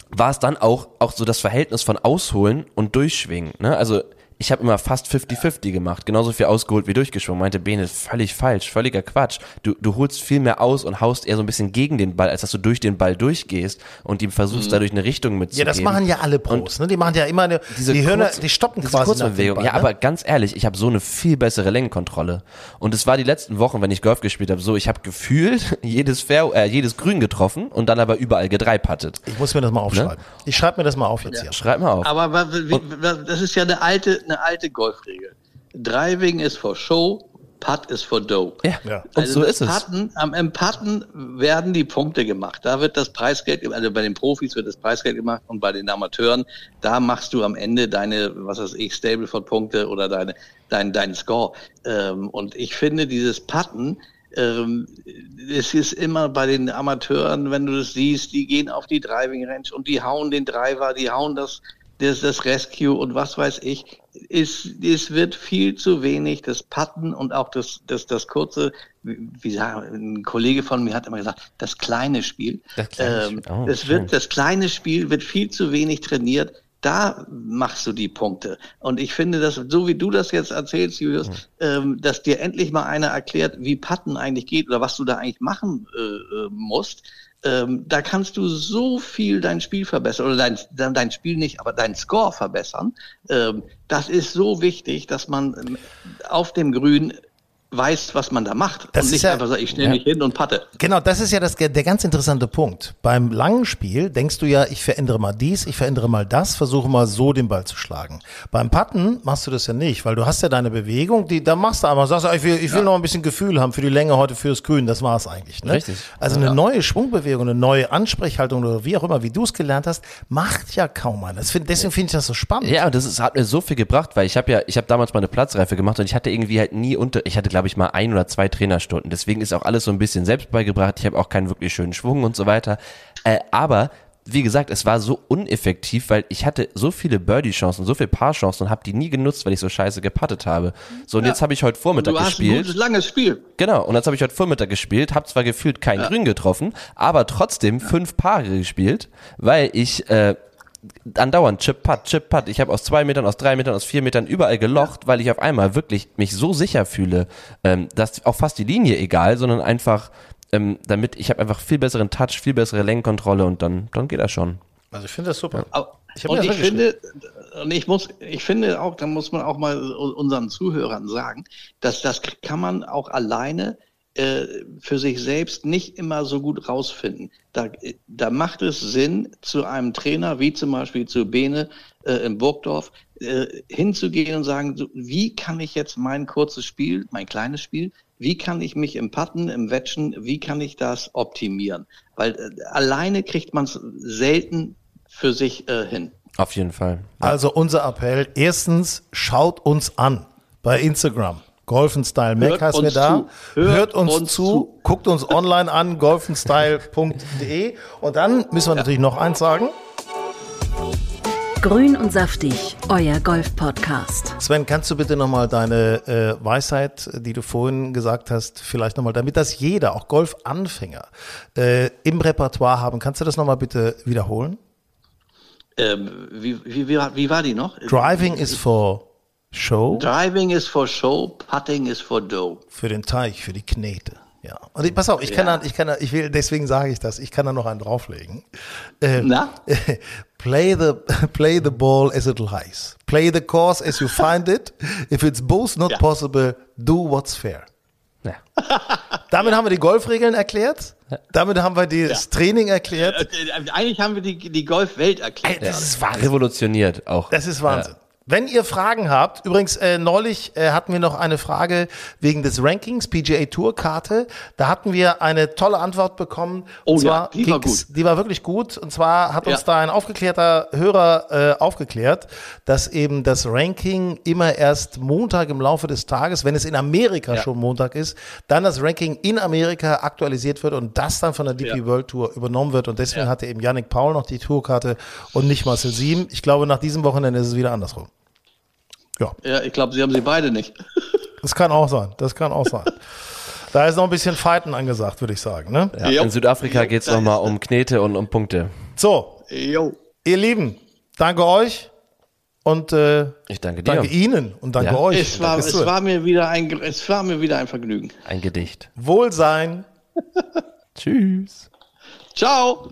Speaker 4: war es dann auch, auch so das Verhältnis von Ausholen und Durchschwingen. Ne? Also ich habe immer fast 50-50 gemacht, genauso viel ausgeholt wie durchgeschwungen. Meinte Bene, völlig falsch, völliger Quatsch. Du, du holst viel mehr aus und haust eher so ein bisschen gegen den Ball, als dass du durch den Ball durchgehst und ihm versuchst, dadurch eine Richtung
Speaker 1: Ja,
Speaker 4: mitzugeben.
Speaker 1: das machen ja alle Pros. Ne? Die machen ja immer eine, die, hören,
Speaker 4: kurz-
Speaker 1: die stoppen
Speaker 4: diese
Speaker 1: quasi nach dem
Speaker 4: Kurzbewegung.
Speaker 1: Ball,
Speaker 4: Ja,
Speaker 1: ne?
Speaker 4: aber ganz ehrlich, ich habe so eine viel bessere Längenkontrolle. Und es war die letzten Wochen, wenn ich Golf gespielt habe, so, ich habe gefühlt jedes Fair, äh, jedes Grün getroffen und dann aber überall gedreipattet.
Speaker 1: Ich muss mir das mal aufschreiben. Ich schreibe mir das mal auf jetzt hier.
Speaker 4: Schreib mal auf.
Speaker 3: Aber wa- wie, das ist ja eine alte, eine alte Golfregel. Driving ist for show, Putt ist for dough.
Speaker 4: ja,
Speaker 1: Ja.
Speaker 4: und so ist es.
Speaker 3: Putten, am, Im Putten werden die Punkte gemacht. Da wird das Preisgeld, also bei den Profis wird das Preisgeld gemacht und bei den Amateuren, da machst du am Ende deine, was weiß ich, Stableford-Punkte oder deine, dein, dein Score. Ähm, und ich finde dieses Putten, ähm, es ist immer bei den Amateuren, wenn du das siehst, die gehen auf die Driving Range und die hauen den Driver, die hauen das, das, das Rescue und was weiß ich. Es, es wird viel zu wenig das Putten und auch das, das, das kurze, wie sagen, ein Kollege von mir hat immer gesagt, das kleine Spiel.
Speaker 4: Das kleine
Speaker 3: ähm,
Speaker 4: Spiel. Oh,
Speaker 3: es
Speaker 4: schön.
Speaker 3: wird, das kleine Spiel wird viel zu wenig trainiert. Da machst du die Punkte. Und ich finde, dass so wie du das jetzt erzählst, Julius, ähm, dass dir endlich mal einer erklärt, wie Putten eigentlich geht oder was du da eigentlich machen äh, äh, musst. Ähm, da kannst du so viel dein Spiel verbessern oder dein, dein Spiel nicht, aber dein Score verbessern. Ähm, das ist so wichtig, dass man ähm, auf dem Grün weiß, was man da macht
Speaker 1: Das
Speaker 3: und nicht
Speaker 1: ja-
Speaker 3: einfach sagt, ich stelle mich hin und patte.
Speaker 1: Genau, das ist ja das, der ganz interessante Punkt. Beim langen Spiel denkst du ja, ich verändere mal dies, ich verändere mal das, versuche mal so den Ball zu schlagen. Beim Putten machst du das ja nicht, weil du hast ja deine Bewegung, die, da machst du einfach, sagst, du, ich will, ich will noch ein bisschen Gefühl haben für die Länge heute fürs Grün, das war's eigentlich. Ne?
Speaker 4: Richtig.
Speaker 1: Also eine neue Schwungbewegung, eine neue Ansprechhaltung oder wie auch immer, wie du es gelernt hast, macht ja kaum einer. Find, deswegen finde ich das so spannend.
Speaker 4: Ja, und das ist, hat mir so viel gebracht, weil ich habe ja, ich habe damals mal eine Platzreife gemacht und ich hatte irgendwie halt nie unter, ich hatte glaube ich mal ein oder zwei Trainerstunden. Deswegen ist auch alles so ein bisschen selbst beigebracht. Ich habe auch keinen wirklich schönen Schwung und so weiter. Äh, aber wie gesagt, es war so uneffektiv, weil ich hatte so viele Birdie-Chancen, so viele Paar-Chancen und habe die nie genutzt, weil ich so scheiße gepattet habe. So und jetzt habe ich heute Vormittag
Speaker 3: Du hast ein
Speaker 4: gespielt.
Speaker 3: gutes, langes Spiel.
Speaker 4: Genau, und jetzt habe ich heute Vormittag gespielt, habe zwar gefühlt kein Grün getroffen, aber trotzdem fünf Paare gespielt, weil ich äh, andauernd Chip Putt, Chip Putt. Ich habe aus zwei Metern, aus drei Metern, aus vier Metern überall gelocht, weil ich auf einmal wirklich mich so sicher fühle, ähm, dass auch fast die Linie egal, sondern einfach ähm, damit ich habe einfach viel besseren Touch, viel bessere Längenkontrolle und dann dann geht das schon.
Speaker 1: Also ich finde das super.
Speaker 3: Aber-
Speaker 1: Ich
Speaker 3: und ich finde, und ich muss, ich finde auch, da muss man auch mal unseren Zuhörern sagen, dass das kann man auch alleine für sich selbst nicht immer so gut rausfinden. Da, da macht es Sinn, zu einem Trainer, wie zum Beispiel zu Bene äh, in Burgdorf, äh, hinzugehen und sagen, so, wie kann ich jetzt mein kurzes Spiel, mein kleines Spiel, wie kann ich mich im Patten, im Wetschen, wie kann ich das optimieren? Weil äh, alleine kriegt man es selten für sich äh, hin.
Speaker 4: Auf jeden Fall.
Speaker 1: Also unser Appell, erstens, schaut uns an bei Instagram. Golfenstyle Mac heißt mir da.
Speaker 3: zu.
Speaker 1: Hört,
Speaker 3: Hört
Speaker 1: uns,
Speaker 3: uns
Speaker 1: zu,
Speaker 3: zu.
Speaker 1: guckt uns online an, golfenstyle.de. Und dann müssen wir natürlich noch eins sagen.
Speaker 2: Grün und saftig, euer Golf-Podcast.
Speaker 1: Sven, kannst du bitte nochmal deine äh, Weisheit, die du vorhin gesagt hast, vielleicht nochmal, damit das jeder, auch Golfanfänger, äh, im Repertoire haben, kannst du das nochmal bitte wiederholen?
Speaker 3: Ähm, wie, wie, wie, wie war die noch?
Speaker 1: Driving is for show,
Speaker 3: Driving is for show, putting is for dough.
Speaker 1: für den Teich, für die Knete. Ja. Und ich, pass auf, ich kann
Speaker 3: Ja.
Speaker 1: da, ich kann da, ich will, deswegen sage ich das, ich kann da noch einen drauflegen. Äh,
Speaker 3: Na?
Speaker 1: play the play the ball as it lies. Play the course as you find it. If it's both not
Speaker 3: Ja.
Speaker 1: possible, do what's fair.
Speaker 4: Ja.
Speaker 1: Damit haben wir die Golfregeln erklärt. Damit haben wir das Training erklärt.
Speaker 3: Äh, Eigentlich haben wir die, die Golfwelt erklärt.
Speaker 1: Ey, das ist Wahnsinn.
Speaker 4: Revolutioniert auch.
Speaker 1: Das ist Wahnsinn. Wenn ihr Fragen habt, übrigens äh, neulich äh, hatten wir noch eine Frage wegen des Rankings PGA Tour Karte. Da hatten wir eine tolle Antwort bekommen.
Speaker 3: Oh
Speaker 1: und
Speaker 3: ja, die war
Speaker 1: ging's- Die war wirklich gut. Und zwar hat uns
Speaker 3: Ja.
Speaker 1: da ein aufgeklärter Hörer äh, aufgeklärt, dass eben das Ranking immer erst Montag im Laufe des Tages, wenn es in Amerika schon Montag ist, dann das Ranking in Amerika aktualisiert wird und das dann von der DP
Speaker 3: Ja.
Speaker 1: World Tour übernommen wird. Und deswegen hatte eben Yannick Paul noch die Tourkarte und nicht Marcel Sieben. Ich glaube, nach diesem Wochenende ist es wieder andersrum. Ja,
Speaker 3: Ja, ich glaube, sie haben sie beide nicht.
Speaker 1: das kann auch sein. Das kann auch sein. Da ist noch ein bisschen Fighten angesagt, würde ich sagen. Ne?
Speaker 4: Ja,
Speaker 3: Jo.
Speaker 4: in Südafrika geht's
Speaker 3: da
Speaker 4: nochmal um Knete und um Punkte.
Speaker 1: So,
Speaker 3: Jo.
Speaker 1: ihr Lieben, danke euch und äh,
Speaker 4: Ich danke dir.
Speaker 1: danke Ihnen und danke
Speaker 4: Ja.
Speaker 1: euch.
Speaker 3: Es war, es, war mir wieder ein, es war mir wieder ein Vergnügen.
Speaker 4: Ein Gedicht.
Speaker 1: Wohlsein.
Speaker 4: Tschüss.
Speaker 3: Ciao.